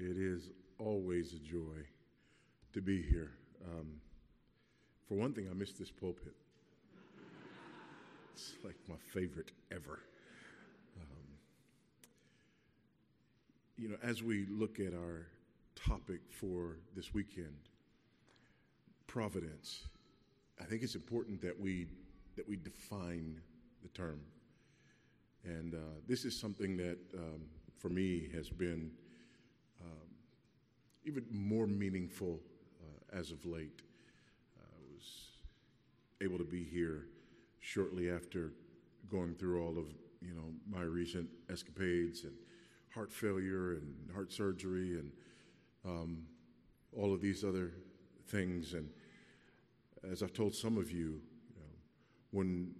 It is always a joy to be here. Um, for one thing, I miss this pulpit. It's like my favorite ever. Um, you know, as we look at our topic for this weekend, providence, I think it's important that we that we define the term. And uh, this is something that, um, for me, has been even more meaningful uh, as of late. I was able to be here shortly after going through all of you know my recent escapades and heart failure and heart surgery and um, all of these other things. And as I've told some of you, you know, when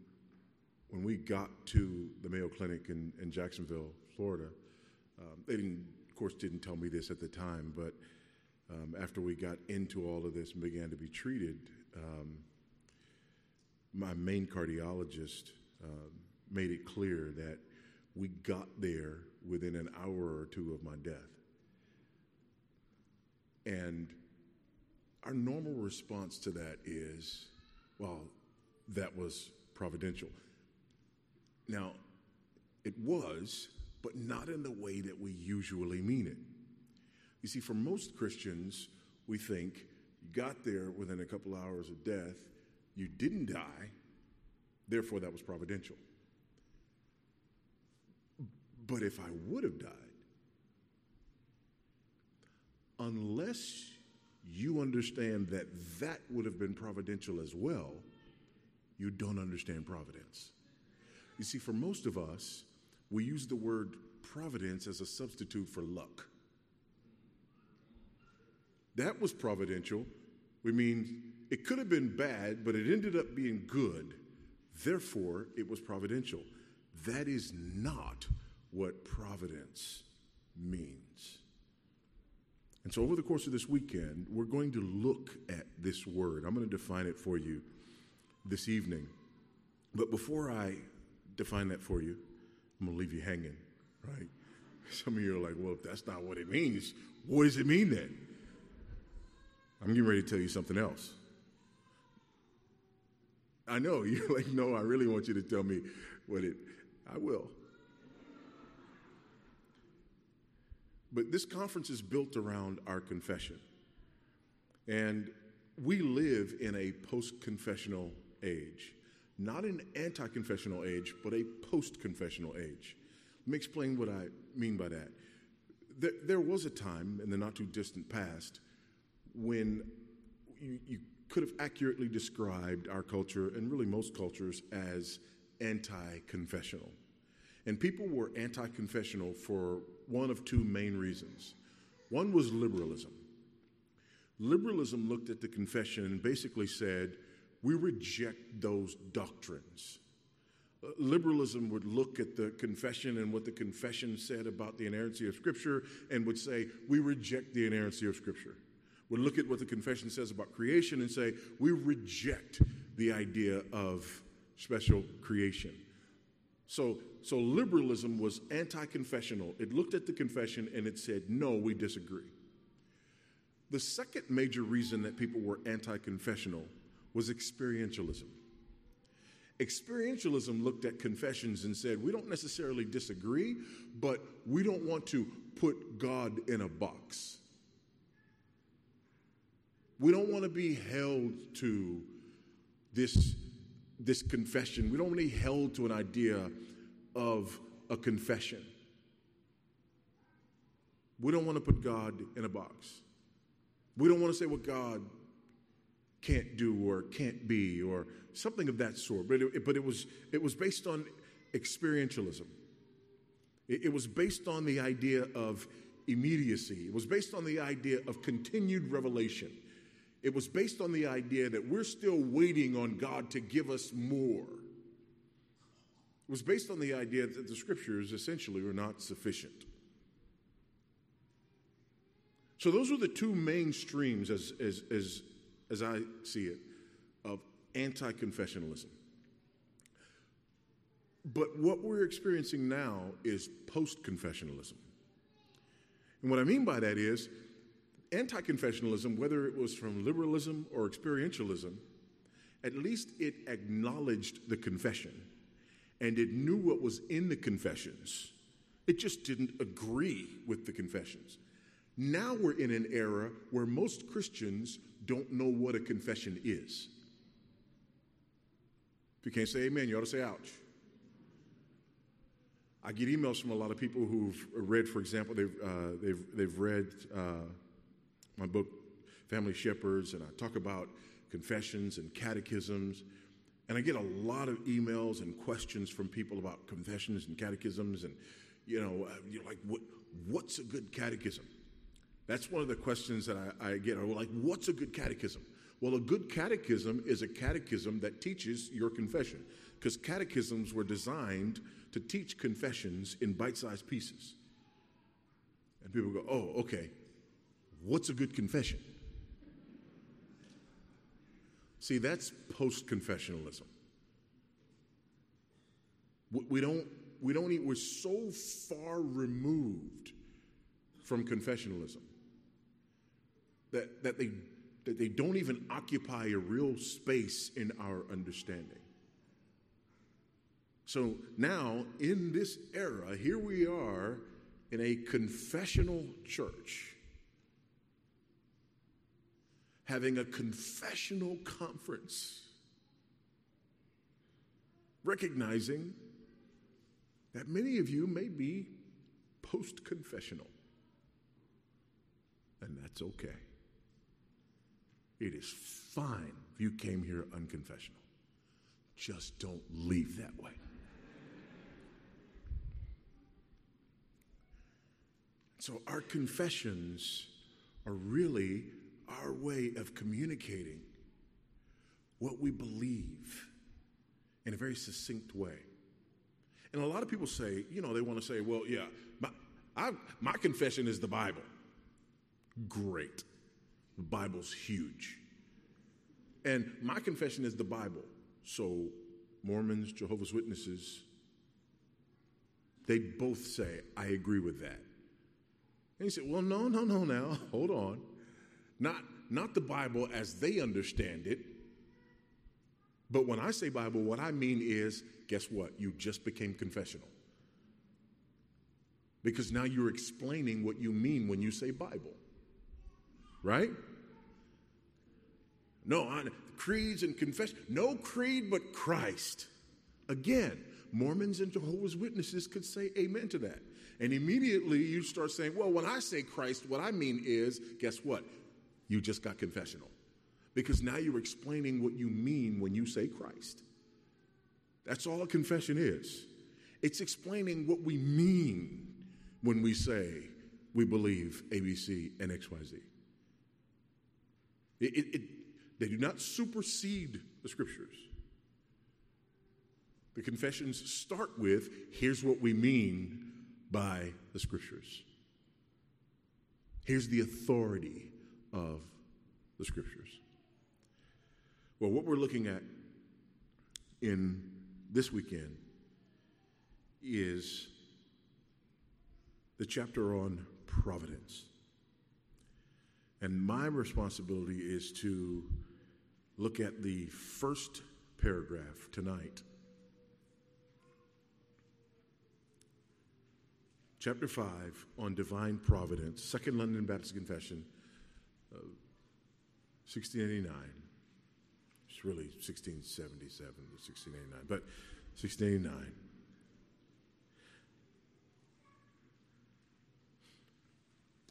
when we got to the Mayo Clinic in, in Jacksonville, Florida, um, they didn't, of course, didn't tell me this at the time, but um, after we got into all of this and began to be treated, um, my main cardiologist uh, made it clear that we got there within an hour or two of my death. And our normal response to that is, well, that was providential. Now, it was, but not in the way that we usually mean it. You see, for most Christians, we think you got there within a couple hours of death, you didn't die, therefore that was providential. But if I would have died, unless you understand that that would have been providential as well, you don't understand providence. You see, for most of us, we use the word providence as a substitute for luck. That was providential. We mean it could have been bad, but it ended up being good. Therefore, it was providential. That is not what providence means. And so, over the course of this weekend, we're going to look at this word. I'm going to define it for you this evening. But before I define that for you, I'm going to leave you hanging, right? Some of you are like, well, if that's not what it means, what does it mean then? I'm getting ready to tell you something else. I know, you're like, no, I really want you to tell me what it, I will. But this conference is built around our confession. And we live in a post confessional age not an anti confessional age, but a post confessional age. Let me explain what I mean by that. There, there, was a time in the not too distant past when you, you could have accurately described our culture, and really most cultures, as anti confessional. And people were anti confessional for one of two main reasons. One was liberalism. Liberalism looked at the confession and basically said, we reject those doctrines. Uh, liberalism would look at the confession and what the confession said about the inerrancy of Scripture and would say, We reject the inerrancy of Scripture. Would look at what the confession says about creation and say, We reject the idea of special creation. So, so liberalism was anti confessional. It looked at the confession and it said, No, we disagree. The second major reason that people were anti confessional was experientialism. Experientialism looked at confessions and said, we don't necessarily disagree, but we don't want to put God in a box. We don't want to be held to this, this confession. We don't want to be held to an idea of a confession. We don't want to put God in a box. We don't want to say what God can't do or can't be or something of that sort. But it, but it, was, it was based on experientialism. It, it was based on the idea of immediacy. It was based on the idea of continued revelation. It was based on the idea that we're still waiting on God to give us more. It was based on the idea that the scriptures essentially were not sufficient. So, those were the two main streams as, as, as as I see it, of anti confessionalism. But what we're experiencing now is post confessionalism. And what I mean by that is anti confessionalism, whether it was from liberalism or experientialism, at least it acknowledged the confession and it knew what was in the confessions. It just didn't agree with the confessions. Now we're in an era where most Christians don't know what a confession is. If you can't say amen, you ought to say ouch. I get emails from a lot of people who've read, for example, they've, uh, they've, they've read uh, my book, Family Shepherds, and I talk about confessions and catechisms. And I get a lot of emails and questions from people about confessions and catechisms, and you know, uh, you're like, what, what's a good catechism? That's one of the questions that I, I get. Like, what's a good catechism? Well, a good catechism is a catechism that teaches your confession, because catechisms were designed to teach confessions in bite sized pieces. And people go, oh, okay, what's a good confession? See, that's post confessionalism. We don't, we don't, we're so far removed from confessionalism that, that, they, that they don't even occupy a real space in our understanding. So now, in this era, here we are in a confessional church having a confessional conference, recognizing that many of you may be post confessional. And that's okay. It is fine if you came here unconfessional. Just don't leave that way. So, our confessions are really our way of communicating what we believe in a very succinct way. And a lot of people say, you know, they want to say, well, yeah, my, I, my confession is the Bible. Great. The Bible's huge. And my confession is the Bible. So, Mormons, Jehovah's Witnesses, they both say, I agree with that. And he said, Well, no, no, no, now, hold on. Not, not the Bible as they understand it. But when I say Bible, what I mean is guess what? You just became confessional. Because now you're explaining what you mean when you say Bible. Right? No, creeds and confession. No creed but Christ. Again, Mormons and Jehovah's Witnesses could say amen to that. And immediately you start saying, well, when I say Christ, what I mean is, guess what? You just got confessional. Because now you're explaining what you mean when you say Christ. That's all a confession is. It's explaining what we mean when we say we believe ABC and XYZ. It, it, it, they do not supersede the scriptures. The confessions start with here's what we mean by the scriptures. Here's the authority of the scriptures. Well, what we're looking at in this weekend is the chapter on providence. And my responsibility is to look at the first paragraph tonight. Chapter 5 on divine providence, Second London Baptist Confession, 1689. It's really 1677 to 1689, but 1689.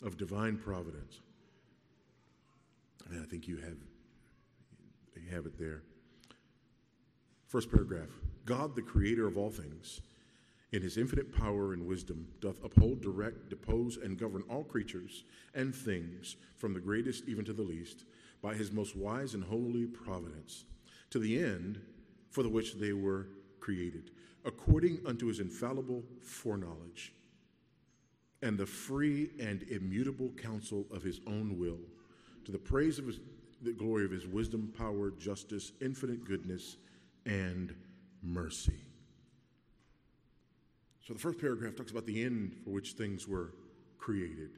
Of divine providence. And I think you have, you have it there. First paragraph God, the creator of all things, in his infinite power and wisdom, doth uphold, direct, depose, and govern all creatures and things, from the greatest even to the least, by his most wise and holy providence, to the end for the which they were created, according unto his infallible foreknowledge, and the free and immutable counsel of his own will, to the praise of his, the glory of his wisdom, power, justice, infinite goodness, and mercy so the first paragraph talks about the end for which things were created.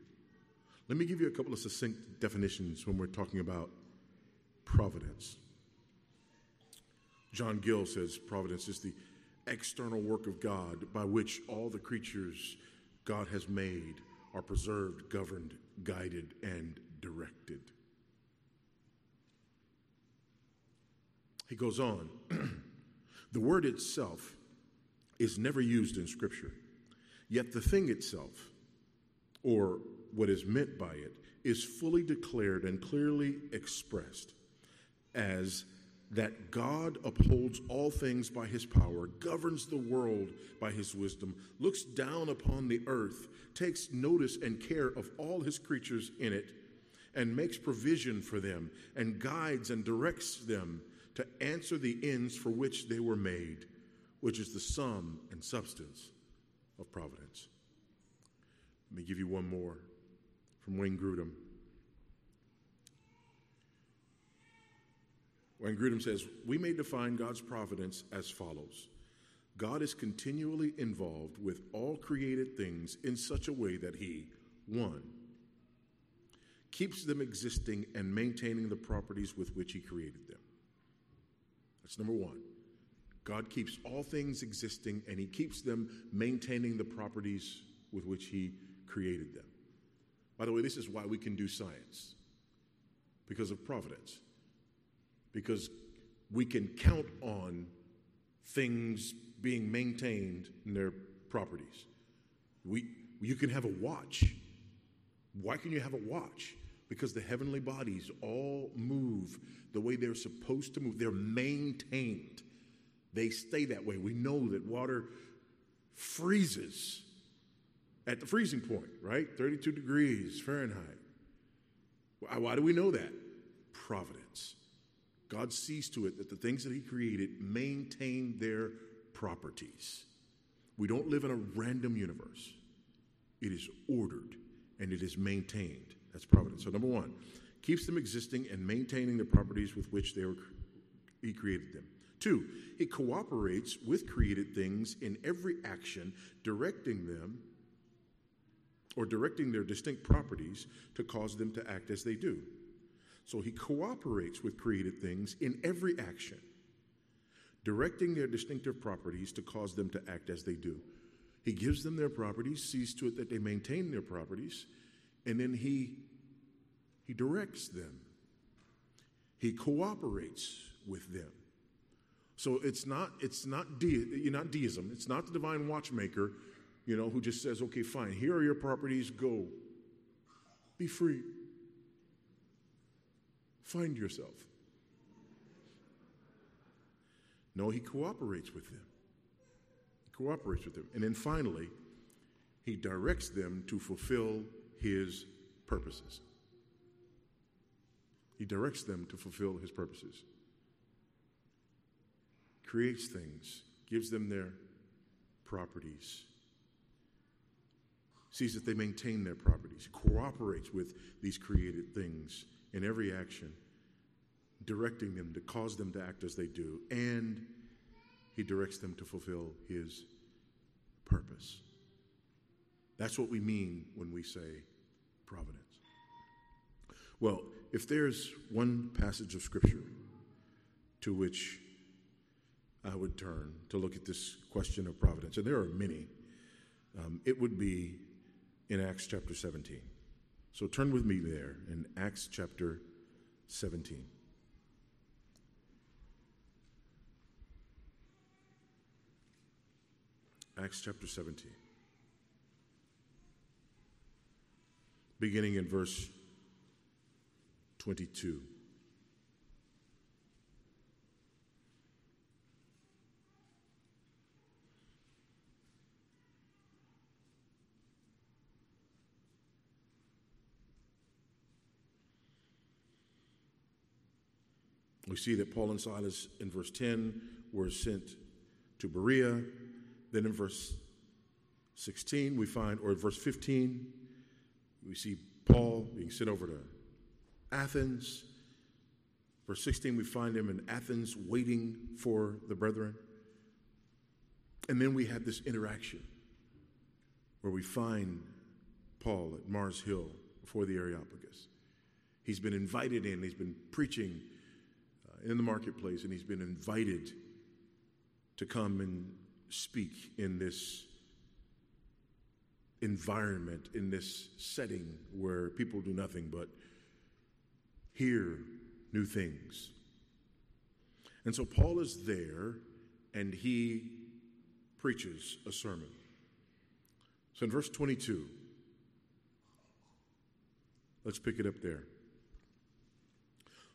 Let me give you a couple of succinct definitions when we're talking about providence. John Gill says providence is the external work of God by which all the creatures God has made are preserved, governed, guided, and directed. He goes on. the word itself is never used in Scripture, yet the thing itself, or what is meant by it, is fully declared and clearly expressed as that God upholds all things by his power, governs the world by his wisdom, looks down upon the earth, takes notice and care of all his creatures in it, and makes provision for them, and guides and directs them to answer the ends for which they were made, which is the sum and substance of providence. Let me give you one more from Wayne Grudem. Wayne Grudem says, We may define God's providence as follows God is continually involved with all created things in such a way that He, one, keeps them existing and maintaining the properties with which He created them. That's number one. God keeps all things existing and He keeps them maintaining the properties with which He created them. By the way, this is why we can do science because of providence because we can count on things being maintained in their properties. We, you can have a watch. Why can you have a watch? Because the heavenly bodies all move the way they're supposed to move. They're maintained. They stay that way. We know that water freezes at the freezing point, right? 32 degrees Fahrenheit. Why do we know that? Providence. God sees to it that the things that He created maintain their properties. We don't live in a random universe, it is ordered and it is maintained. That's providence. So, number one, keeps them existing and maintaining the properties with which they were, He created them. Two, He cooperates with created things in every action, directing them or directing their distinct properties to cause them to act as they do. So he cooperates with created things in every action, directing their distinctive properties to cause them to act as they do. He gives them their properties, sees to it that they maintain their properties, and then he, he directs them. He cooperates with them. So it's not it's not de- not deism. It's not the divine watchmaker, you know, who just says, "Okay, fine. Here are your properties. Go. Be free." find yourself. No, he cooperates with them. He cooperates with them. And then finally, he directs them to fulfill his purposes. He directs them to fulfill his purposes. Creates things, gives them their properties, sees that they maintain their properties, cooperates with these created things in every action, directing them to cause them to act as they do, and he directs them to fulfill his purpose. That's what we mean when we say providence. Well, if there's one passage of Scripture to which I would turn to look at this question of providence, and there are many, um, it would be in Acts chapter 17. So turn with me there in Acts chapter 17. Acts chapter 17. Beginning in verse 22. We see that Paul and Silas in verse 10 were sent to Berea. Then in verse 16, we find, or verse 15, we see Paul being sent over to Athens. Verse 16, we find him in Athens waiting for the brethren. And then we have this interaction where we find Paul at Mars Hill before the Areopagus. He's been invited in, he's been preaching in the marketplace, and he's been invited to come and speak in this environment, in this setting where people do nothing but hear new things. And so Paul is there and he preaches a sermon. So in verse 22, let's pick it up there.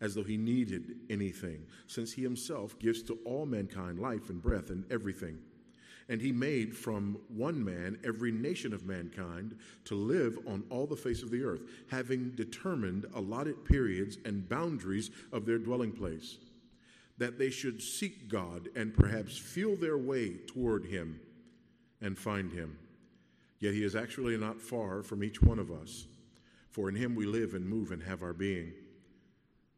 as though he needed anything, since he himself gives to all mankind life and breath and everything. And he made from one man every nation of mankind to live on all the face of the earth, having determined allotted periods and boundaries of their dwelling place that they should seek God and perhaps feel their way toward Him and find Him. Yet He is actually not far from each one of us, for in Him we live and move and have our being.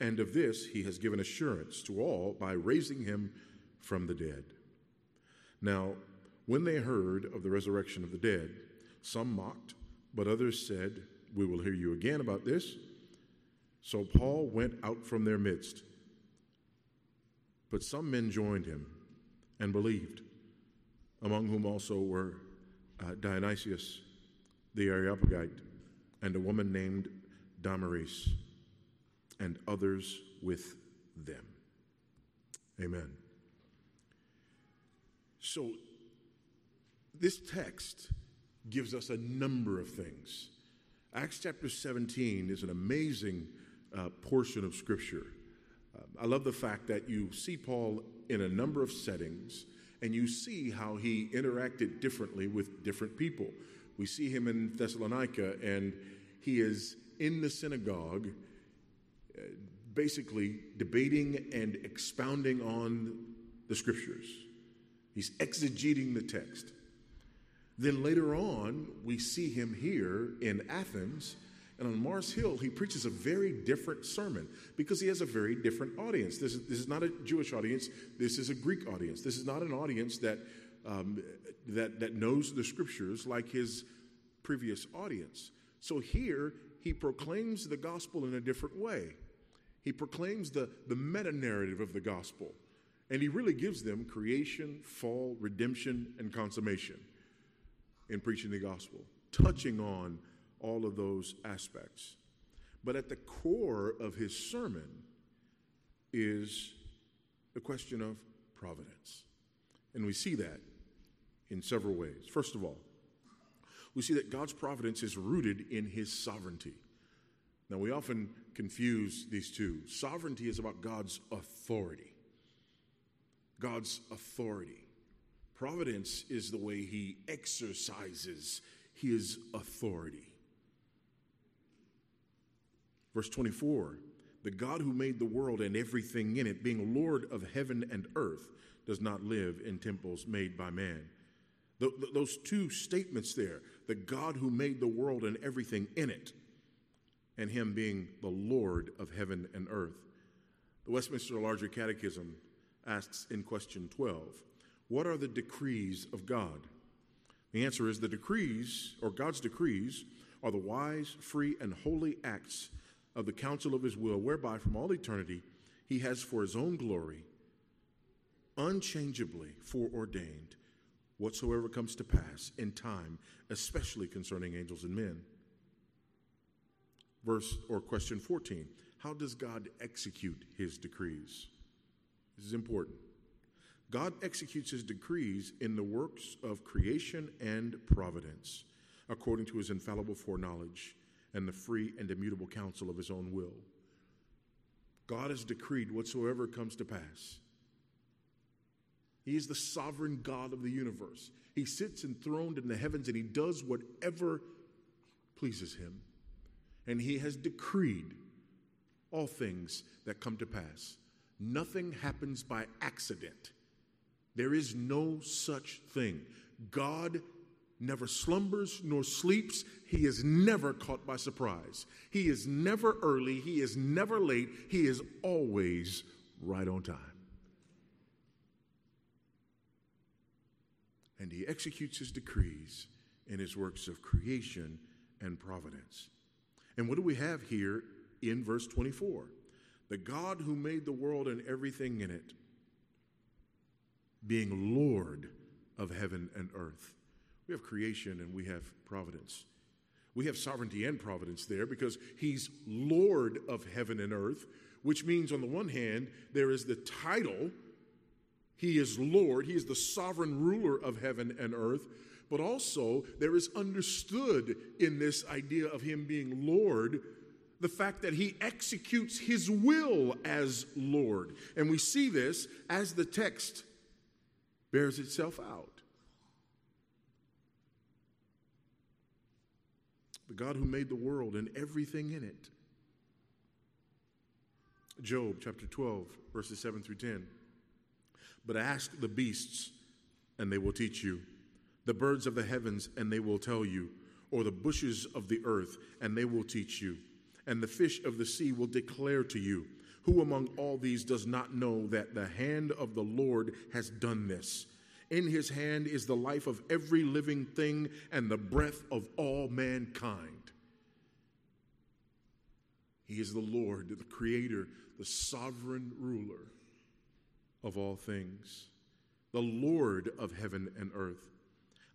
And of this he has given assurance to all by raising him from the dead. Now, when they heard of the resurrection of the dead, some mocked, but others said, We will hear you again about this. So Paul went out from their midst but some men joined him and believed, among whom also were uh, Dionysius the Areopagite and a woman named Damaris, and others with them. Amen. So, this text gives us a number of things. Acts chapter 17 is an amazing uh, portion of Scripture. I love the fact that you see Paul in a number of settings and you see how he interacted differently with different people. We see him in Thessalonica and he is in the synagogue, uh, basically debating and expounding on the scriptures. He's exegeting the text. Then later on, we see him here in Athens and on Mars Hill, he preaches a very different sermon because he has a very different audience. This is, this is not a Jewish audience, this is a Greek audience. This is not an audience that, um, that, that knows the scriptures like his previous audience. So here, he proclaims the gospel in a different way. He proclaims the, the meta narrative of the gospel. And he really gives them creation, fall, redemption, and consummation in preaching the gospel, touching on all of those aspects. But at the core of his sermon is the question of providence. And we see that in several ways. First of all, we see that God's providence is rooted in his sovereignty. Now, we often confuse these two. Sovereignty is about God's authority. God's authority. Providence is the way he exercises his authority. Verse 24 The God who made the world and everything in it, being Lord of heaven and earth, does not live in temples made by man. those two statements there the God who made the world and everything in it, and Him being the Lord of heaven and earth. The Westminster Larger Catechism asks in question 12 What are the decrees of God? The answer is the decrees, or God's decrees, are the wise, free, and holy acts of the counsel of his will, whereby from all eternity he has for his own glory unchangeably foreordained whatsoever comes to pass in time, especially concerning angels and men. Verse or question 14. How does God execute his decrees? This is important. God executes his decrees in the works of creation and providence, according to his infallible foreknowledge and the free and immutable counsel of his own will. God has decreed whatsoever comes to pass. He is the sovereign God of the universe. He sits enthroned in the heavens and he does whatever pleases him. And he has decreed all things that come to pass. Nothing happens by accident. There is no such thing. God never slumbers nor sleeps. He is never caught by surprise. He is never early. He is never late. He is always right on time. And he executes his decrees in his works of creation and providence. And what do we have here in verse 24? The God who made the world and everything in it, being Lord of heaven and earth. We have creation and we have providence. We have sovereignty and providence there because he's Lord of heaven and earth, which means, on the one hand, there is the title, he is Lord, he is the sovereign ruler of heaven and earth, but also there is understood in this idea of him being Lord the fact that he executes his will as Lord. And we see this as the text bears itself out. The God who made the world and everything in it. Job chapter 12, verses 7 through 10. But ask the beasts, and they will teach you, the birds of the heavens, and they will tell you, or the bushes of the earth, and they will teach you and the fish of the sea will declare to you. Who among all these does not know that the hand of the Lord has done this? In his hand is the life of every living thing and the breath of all mankind. He is the Lord, the creator, the sovereign ruler of all things, the Lord of heaven and earth.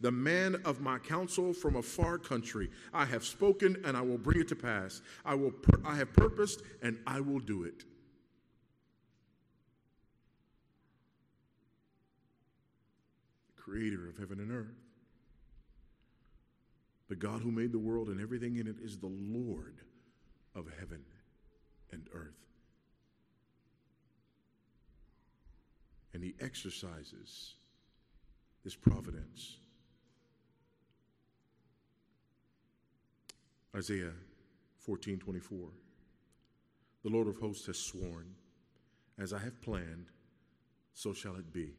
the man of my counsel from a far country. I have spoken and I will bring it to pass. I will I have purposed and I will do it. The creator of heaven and earth. The God who made the world and everything in it is the Lord of heaven and earth. And he exercises his providence. Isaiah 14 24. The Lord of hosts has sworn, as I have planned, so shall it be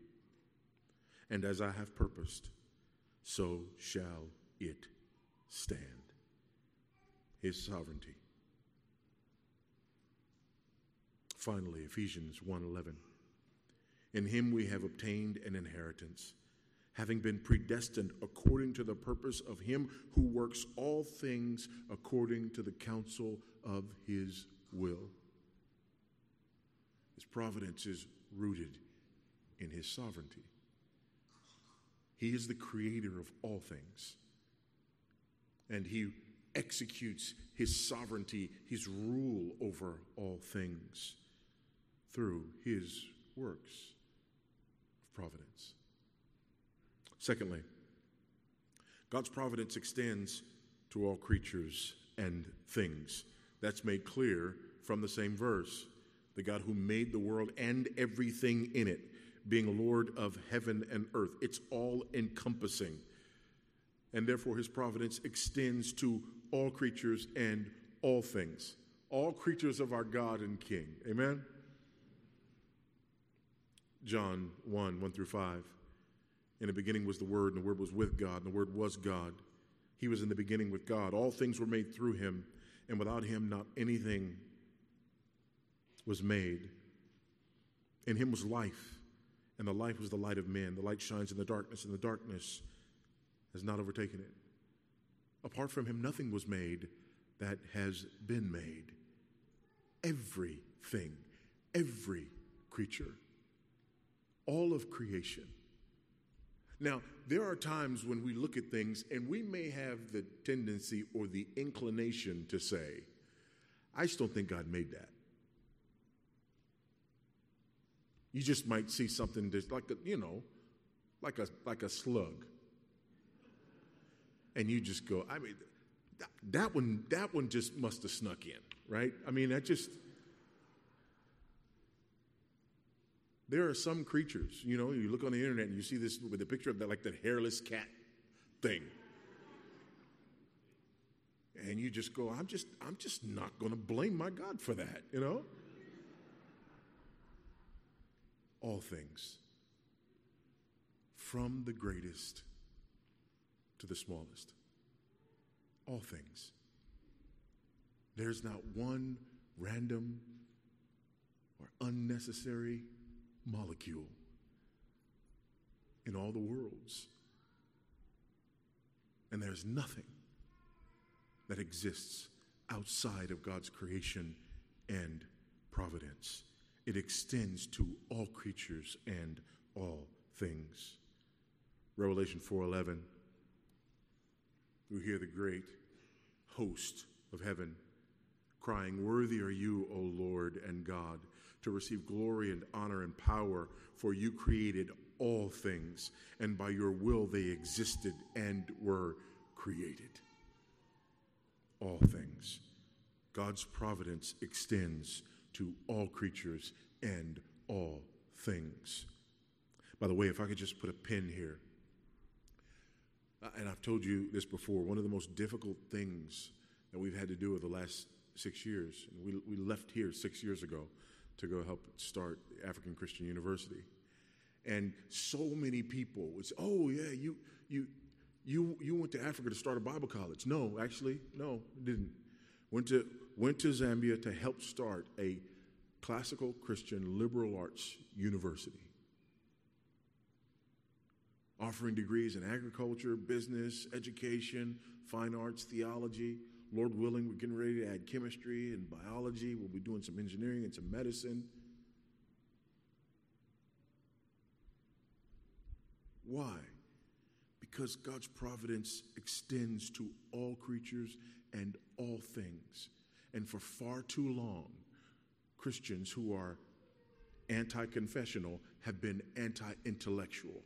and as I have purposed, so shall it stand. His sovereignty. Finally, Ephesians 1:11. In him we have obtained an inheritance, having been predestined according to the purpose of him who works all things according to the counsel of his will. His providence is rooted in his sovereignty. He is the creator of all things. And He executes His sovereignty, His rule over all things through His works of providence. Secondly, God's providence extends to all creatures and things. That's made clear from the same verse. The God who made the world and everything in it being Lord of heaven and earth. It's all encompassing. And therefore, his providence extends to all creatures and all things, all creatures of our God and King. Amen? John 1 1 through 5. In the beginning was the Word, and the Word was with God, and the Word was God. He was in the beginning with God. All things were made through him, and without him, not anything was made In him was life, and the life was the light of men. The light shines in the darkness, and the darkness has not overtaken it. Apart from him, nothing was made that has been made. Everything, every creature, all of creation. Now, there are times when we look at things and we may have the tendency or the inclination to say, I just don't think God made that. You just might see something that's like a, you know, like a like a slug. And you just go, I mean, that, that one, that one just must have snuck in, right? I mean, that just there are some creatures, you know, you look on the internet and you see this with a picture of that, like that hairless cat thing. And you just go, I'm just, I'm just not going to blame my God for that, you know? all things, from the greatest to the smallest. All things. There's not one random or unnecessary molecule in all the worlds. And there's nothing that exists outside of God's creation and providence it extends to all creatures and all things. Revelation 4:11 we hear the great host of heaven crying, Worthy are you, O Lord and God, to receive glory and honor and power, for you created all things, and by your will they existed and were created. All things. God's providence extends to all creatures and all things. By the way, if I could just put a pin here, and I've told you this before, one of the most difficult things that we've had to do over the last six years, we, we left here six years ago to go help start the African Christian University. And so many people would say, oh, yeah, you, you, you, you went to Africa to start a Bible college. No, actually, no, didn't. Went to, went to Zambia to help start a classical Christian liberal arts university, offering degrees in agriculture, business, education, fine arts, theology. Lord willing, we're getting ready to add chemistry and biology. We'll be doing some engineering and some medicine. Why? Because God's providence extends to all creatures and all things. And for far too long, Christians who are anti confessional have been anti intellectual.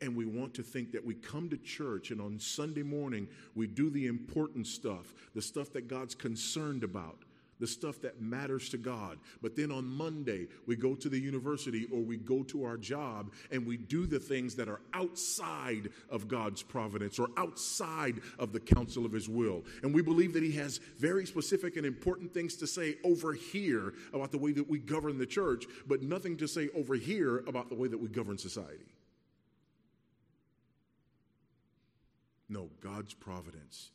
And we want to think that we come to church and on Sunday morning we do the important stuff, the stuff that God's concerned about the stuff that matters to God. But then on Monday, we go to the university or we go to our job and we do the things that are outside of God's providence or outside of the counsel of His will. And we believe that He has very specific and important things to say over here about the way that we govern the church, but nothing to say over here about the way that we govern society. No, God's providence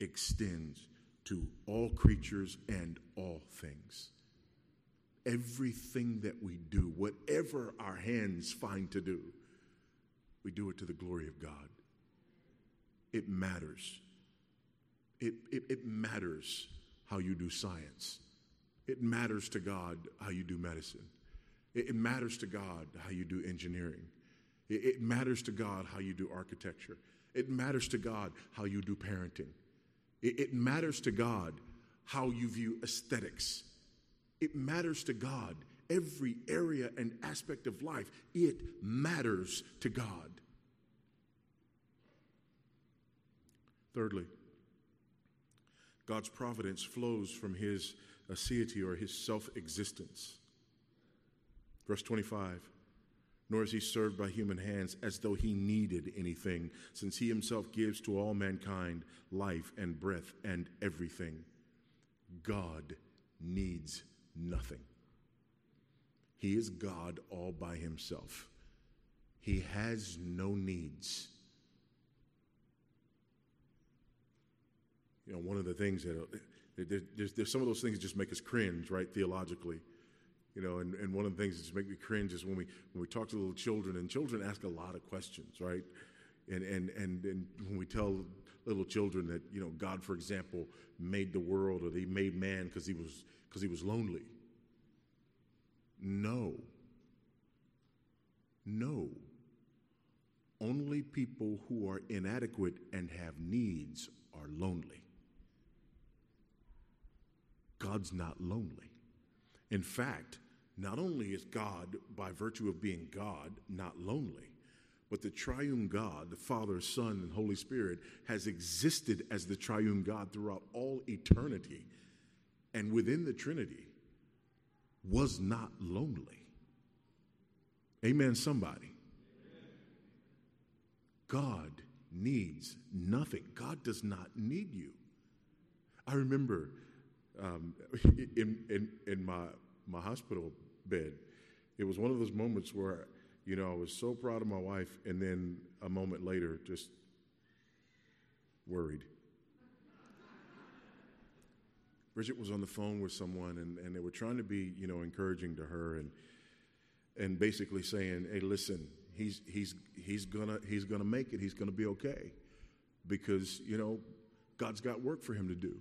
extends to all creatures and all things. Everything that we do, whatever our hands find to do, we do it to the glory of God. It matters. It, it, it matters how you do science. It matters to God how you do medicine. It, it matters to God how you do engineering. It, it matters to God how you do architecture. It matters to God how you do parenting. It, it matters to God how you view aesthetics. It matters to God every area and aspect of life. It matters to God. Thirdly, God's providence flows from his aseity or his self existence. Verse 25 nor is he served by human hands as though he needed anything, since he himself gives to all mankind life and breath and everything. God needs nothing. He is God all by himself. He has no needs. You know, one of the things that there's, there's some of those things that just make us cringe, right, theologically you know, and, and one of the things that make me cringe is when we when we talk to little children, and children ask a lot of questions, right? And and and, and when we tell little children that you know God, for example, made the world or He made man because He was because He was lonely. No. No. Only people who are inadequate and have needs are lonely. God's not lonely. In fact, not only is God, by virtue of being God, not lonely, but the triune God, the Father, Son, and Holy Spirit, has existed as the triune God throughout all eternity. And within the Trinity, was not lonely. Amen, somebody. God needs nothing. God does not need you. I remember um, in, in, in my, my hospital bed, it was one of those moments where, you know, I was so proud of my wife, and then a moment later, just worried. Bridget was on the phone with someone, and, and they were trying to be, you know, encouraging to her, and and basically saying, "Hey, listen, he's he's he's gonna he's gonna make it. He's gonna be okay, because you know, God's got work for him to do."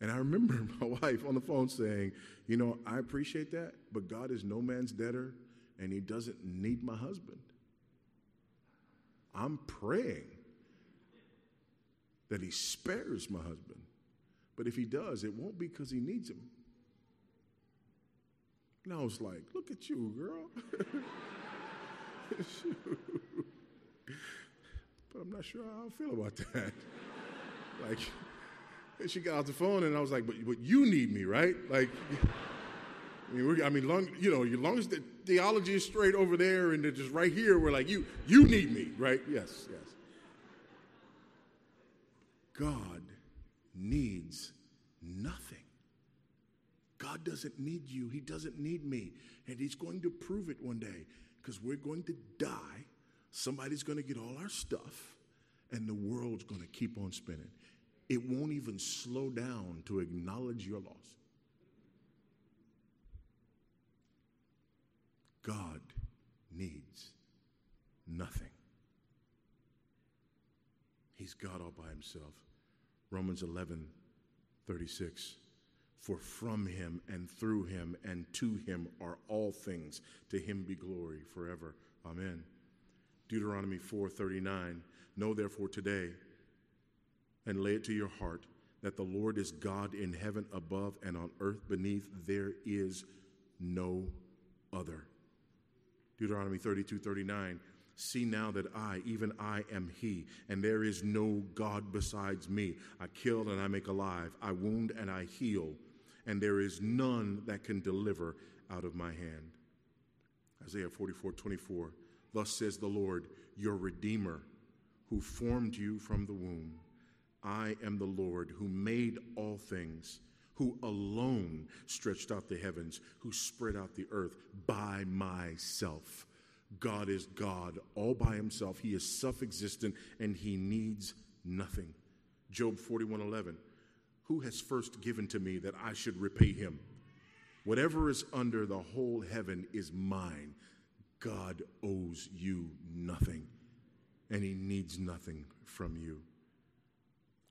And I remember my wife on the phone saying, You know, I appreciate that, but God is no man's debtor and he doesn't need my husband. I'm praying that he spares my husband. But if he does, it won't be because he needs him. And I was like, Look at you, girl. but I'm not sure how I feel about that. like, and she got off the phone, and I was like, "But, but you need me, right? Like, I mean, I mean, long, you know, as long as the theology is straight over there, and they're just right here, we're like, you, you need me, right? Yes, yes. God needs nothing. God doesn't need you. He doesn't need me, and He's going to prove it one day because we're going to die. Somebody's going to get all our stuff, and the world's going to keep on spinning it won't even slow down to acknowledge your loss. God needs nothing. He's God all by himself. Romans 11, 36. For from him and through him and to him are all things. To him be glory forever. Amen. Deuteronomy 4:39. Know therefore today and lay it to your heart that the Lord is God in heaven above and on earth beneath. There is no other. Deuteronomy 32 39. See now that I, even I, am He, and there is no God besides me. I kill and I make alive, I wound and I heal, and there is none that can deliver out of my hand. Isaiah 44 24. Thus says the Lord, your Redeemer, who formed you from the womb. I am the Lord who made all things, who alone stretched out the heavens, who spread out the earth by myself. God is God all by himself. He is self existent and he needs nothing. Job 41 11. Who has first given to me that I should repay him? Whatever is under the whole heaven is mine. God owes you nothing, and he needs nothing from you.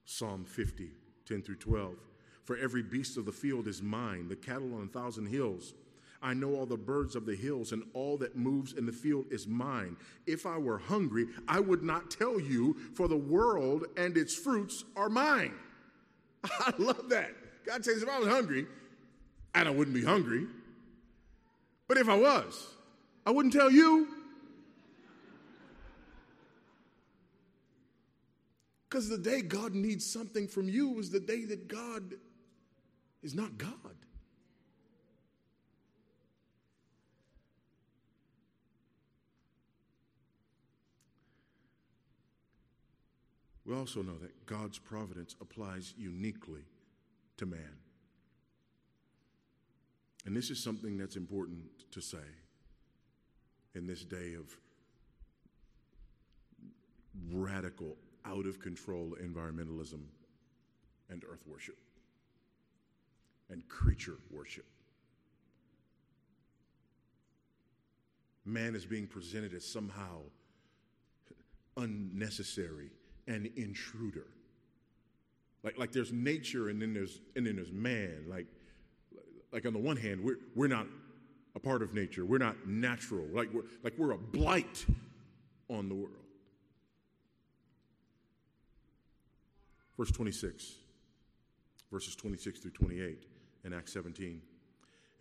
Psalm 50, 10 through 12. For every beast of the field is mine, the cattle on a thousand hills. I know all the birds of the hills, and all that moves in the field is mine. If I were hungry, I would not tell you, for the world and its fruits are mine. I love that. God says, if I was hungry, and I wouldn't be hungry, but if I was, I wouldn't tell you. Because the day God needs something from you is the day that God is not God. We also know that God's providence applies uniquely to man. And this is something that's important to say in this day of radical out of control environmentalism and earth worship and creature worship. Man is being presented as somehow unnecessary and intruder. Like, like there's nature and then there's, and then there's man. Like, like on the one hand, we're, we're not a part of nature. We're not natural. Like we're, like we're a blight on the world. Verse 26, verses 26 through 28 in Acts 17.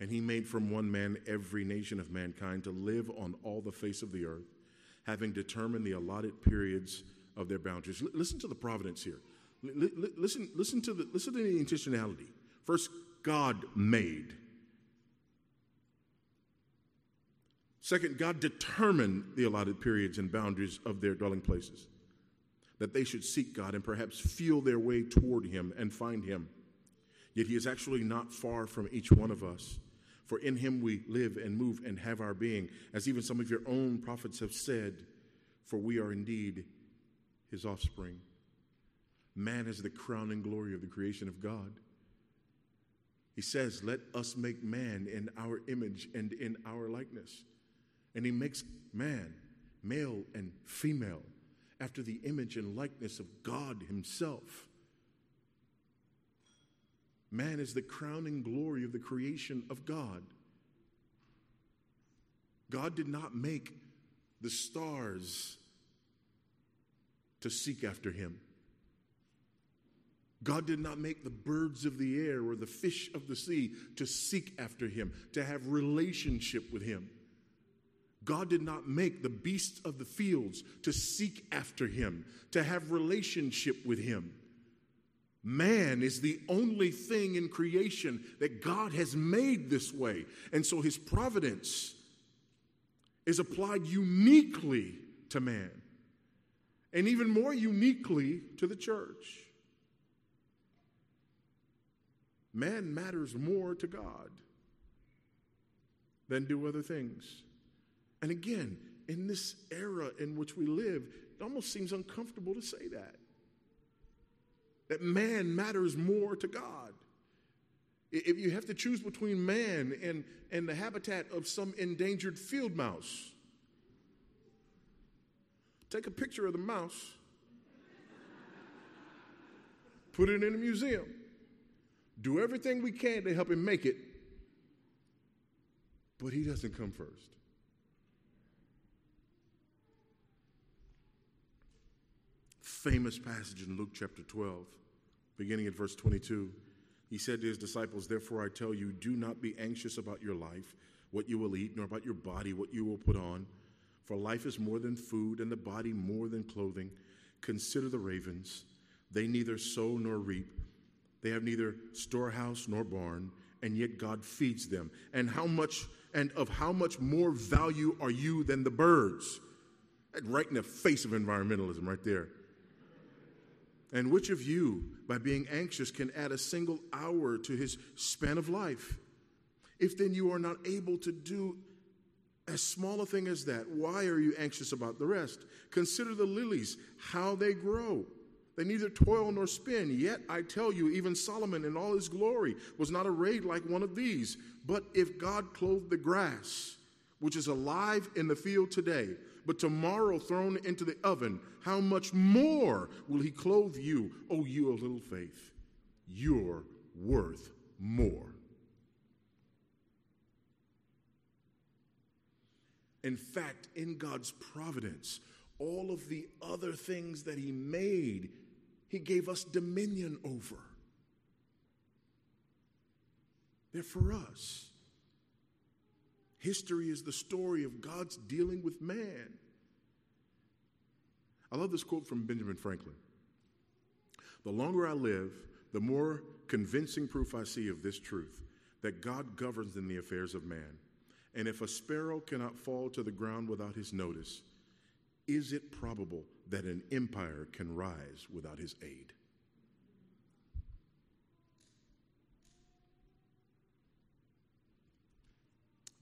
And he made from one man every nation of mankind to live on all the face of the earth, having determined the allotted periods of their boundaries. L- listen to the providence here. L- l- listen, listen, to the, listen to the intentionality. First, God made. Second, God determined the allotted periods and boundaries of their dwelling places, that they should seek God and perhaps feel their way toward Him and find Him. Yet He is actually not far from each one of us. For in him we live and move and have our being, as even some of your own prophets have said, for we are indeed his offspring. Man is the crowning glory of the creation of God. He says, Let us make man in our image and in our likeness. And he makes man, male and female, after the image and likeness of God himself. Man is the crowning glory of the creation of God. God did not make the stars to seek after him. God did not make the birds of the air or the fish of the sea to seek after him, to have relationship with him. God did not make the beasts of the fields to seek after him, to have relationship with him. Man is the only thing in creation that God has made this way. And so his providence is applied uniquely to man, and even more uniquely to the church. Man matters more to God than do other things. And again, in this era in which we live, it almost seems uncomfortable to say that that man matters more to God. If you have to choose between man and, and the habitat of some endangered field mouse, take a picture of the mouse, put it in a museum, do everything we can to help him make it, but he doesn't come first. Famous passage in Luke chapter 12, beginning at verse 22. He said to his disciples, Therefore I tell you, do not be anxious about your life, what you will eat, nor about your body, what you will put on. For life is more than food, and the body more than clothing. Consider the ravens. They neither sow nor reap, they have neither storehouse nor barn, and yet God feeds them. And how much and of how much more value are you than the birds? Right in the face of environmentalism, right there. And which of you, by being anxious, can add a single hour to his span of life? If then you are not able to do as small a thing as that, why are you anxious about the rest? Consider the lilies, how they grow. They neither toil nor spin. Yet I tell you, even Solomon in all his glory was not arrayed like one of these. But if God clothed the grass, which is alive in the field today, but tomorrow thrown into the oven, how much more will he clothe you, O you of little faith? You're worth more. In fact, in God's providence, all of the other things that he made, he gave us dominion over. They're for us. History is the story of God's dealing with man. I love this quote from Benjamin Franklin The longer I live, the more convincing proof I see of this truth that God governs in the affairs of man. And if a sparrow cannot fall to the ground without his notice, is it probable that an empire can rise without his aid?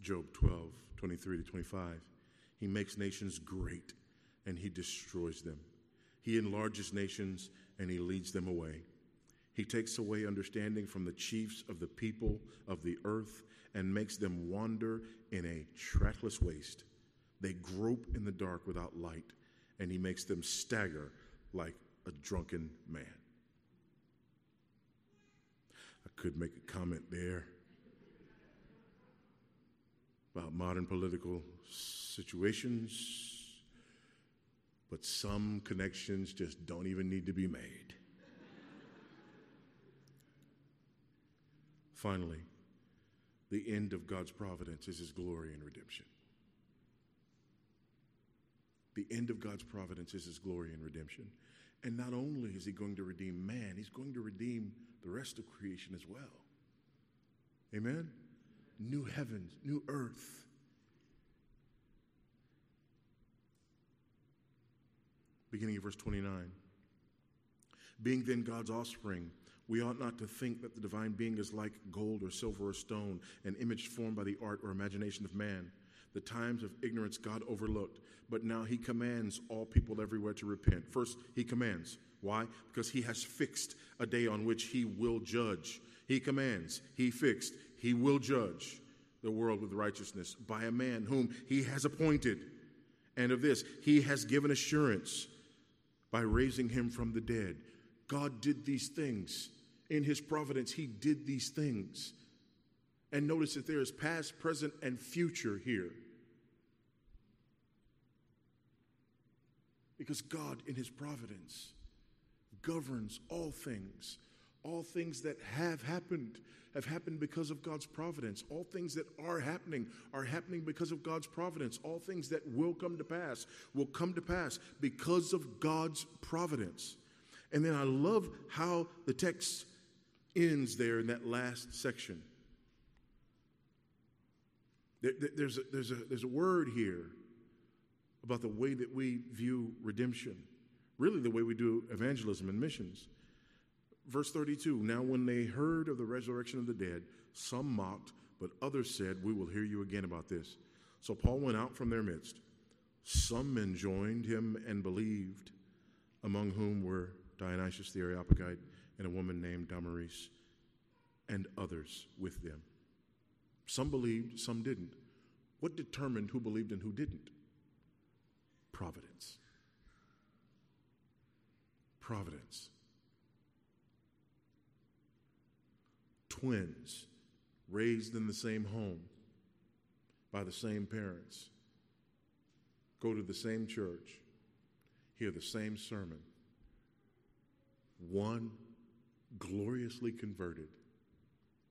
Job 12, 23 to 25. He makes nations great and he destroys them. He enlarges nations and he leads them away. He takes away understanding from the chiefs of the people of the earth and makes them wander in a trackless waste. They grope in the dark without light, and he makes them stagger like a drunken man. I could make a comment there about modern political situations, but some connections just don't even need to be made. Finally, the end of God's providence is his glory and redemption. The end of God's providence is his glory and redemption. And not only is he going to redeem man, he's going to redeem the rest of creation as well. Amen? New heavens, new earth. Beginning of verse 29. Being then God's offspring, we ought not to think that the divine being is like gold or silver or stone, an image formed by the art or imagination of man. The times of ignorance God overlooked, but now he commands all people everywhere to repent. First, he commands. Why? Because he has fixed a day on which he will judge. He commands, he fixed, he will judge the world with righteousness by a man whom he has appointed. And of this, he has given assurance by raising him from the dead. God did these things. In his providence, he did these things. And notice that there is past, present, and future here. Because God, in his providence, governs all things. All things that have happened have happened because of God's providence. All things that are happening are happening because of God's providence. All things that will come to pass will come to pass because of God's providence. And then I love how the text ends there in that last section. There's a, there's, a, there's a word here about the way that we view redemption, really, the way we do evangelism and missions. Verse 32 Now, when they heard of the resurrection of the dead, some mocked, but others said, We will hear you again about this. So Paul went out from their midst. Some men joined him and believed, among whom were Dionysius the Areopagite and a woman named Damaris, and others with them. Some believed, some didn't. What determined who believed and who didn't? Providence. Providence. Twins raised in the same home by the same parents, go to the same church, hear the same sermon. One gloriously converted,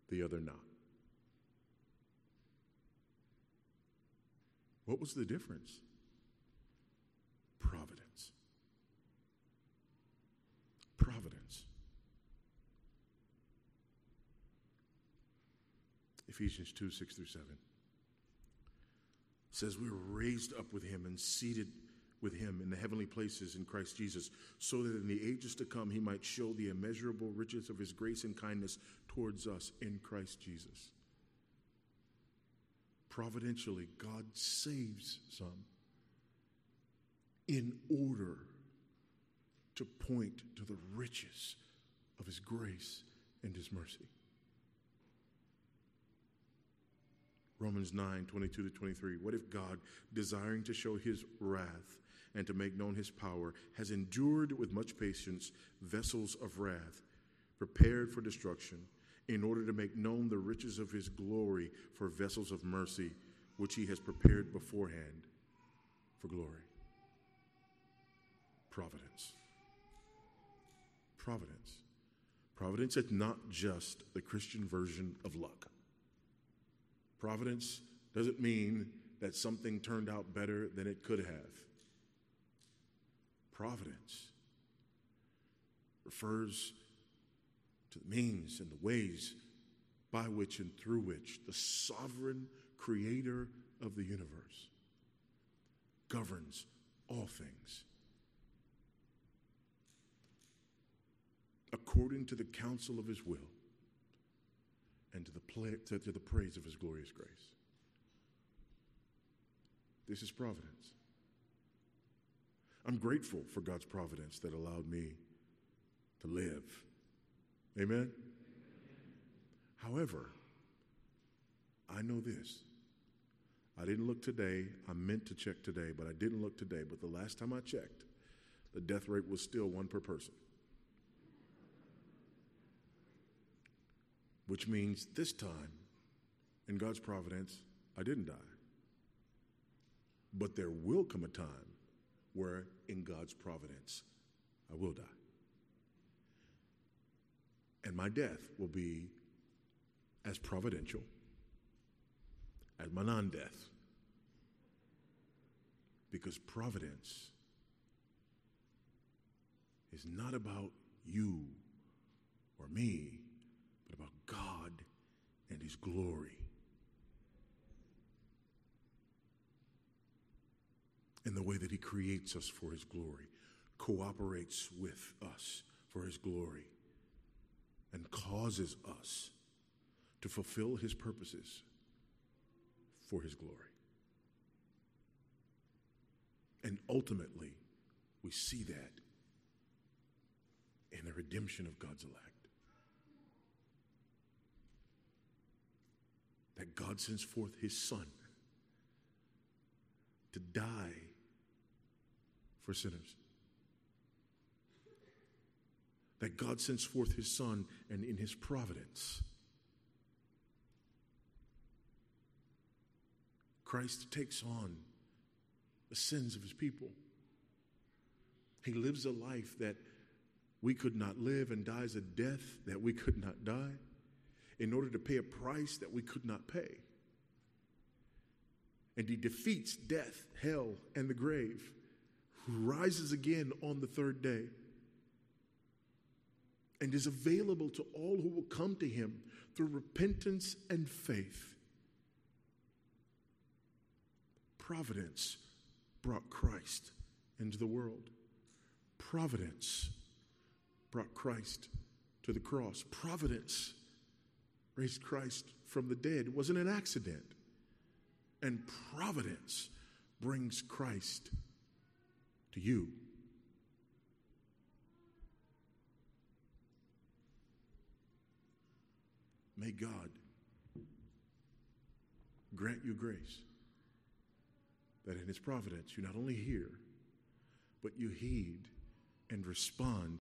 the other not. What was the difference? Providence. Ephesians 2 6 through 7 says, We were raised up with him and seated with him in the heavenly places in Christ Jesus, so that in the ages to come he might show the immeasurable riches of his grace and kindness towards us in Christ Jesus providentially, God saves some in order to point to the riches of His grace and His mercy. Romans 9, 22 to 23. What if God, desiring to show his wrath and to make known his power, has endured with much patience vessels of wrath, prepared for destruction? in order to make known the riches of his glory for vessels of mercy, which he has prepared beforehand for glory. Providence. Providence. Providence is not just the Christian version of luck. Providence doesn't mean that something turned out better than it could have. Providence refers to the means and the ways by which and through which the sovereign creator of the universe governs all things according to the counsel of his will and to the, play, to, to the praise of his glorious grace. This is providence. I'm grateful for God's providence that allowed me to live Amen? However, I know this I didn't look today. I meant to check today, but I didn't look today. But the last time I checked, the death rate was still one per person. Which means this time, in God's providence, I didn't die. But there will come a time where, in God's providence, I will die. And my death will be as providential as my non death. Because providence is not about you or me, God and His glory. And the way that He creates us for His glory, cooperates with us for His glory, and causes us to fulfill His purposes for His glory. And ultimately, we see that in the redemption of God's elect. That God sends forth His Son to die for sinners. That God sends forth His Son and in His providence, Christ takes on the sins of his people. He lives a life that we could not live and dies a death that we could not die in order to pay a price that we could not pay. And he defeats death, hell, and the grave, who rises again on the third day and is available to all who will come to him through repentance and faith. Providence brought Christ into the world. Providence brought Christ to the cross. Providence raised Christ from the dead. Wasn't an accident. And providence brings Christ to you. May God grant you grace that in His providence you not only hear, but you heed and respond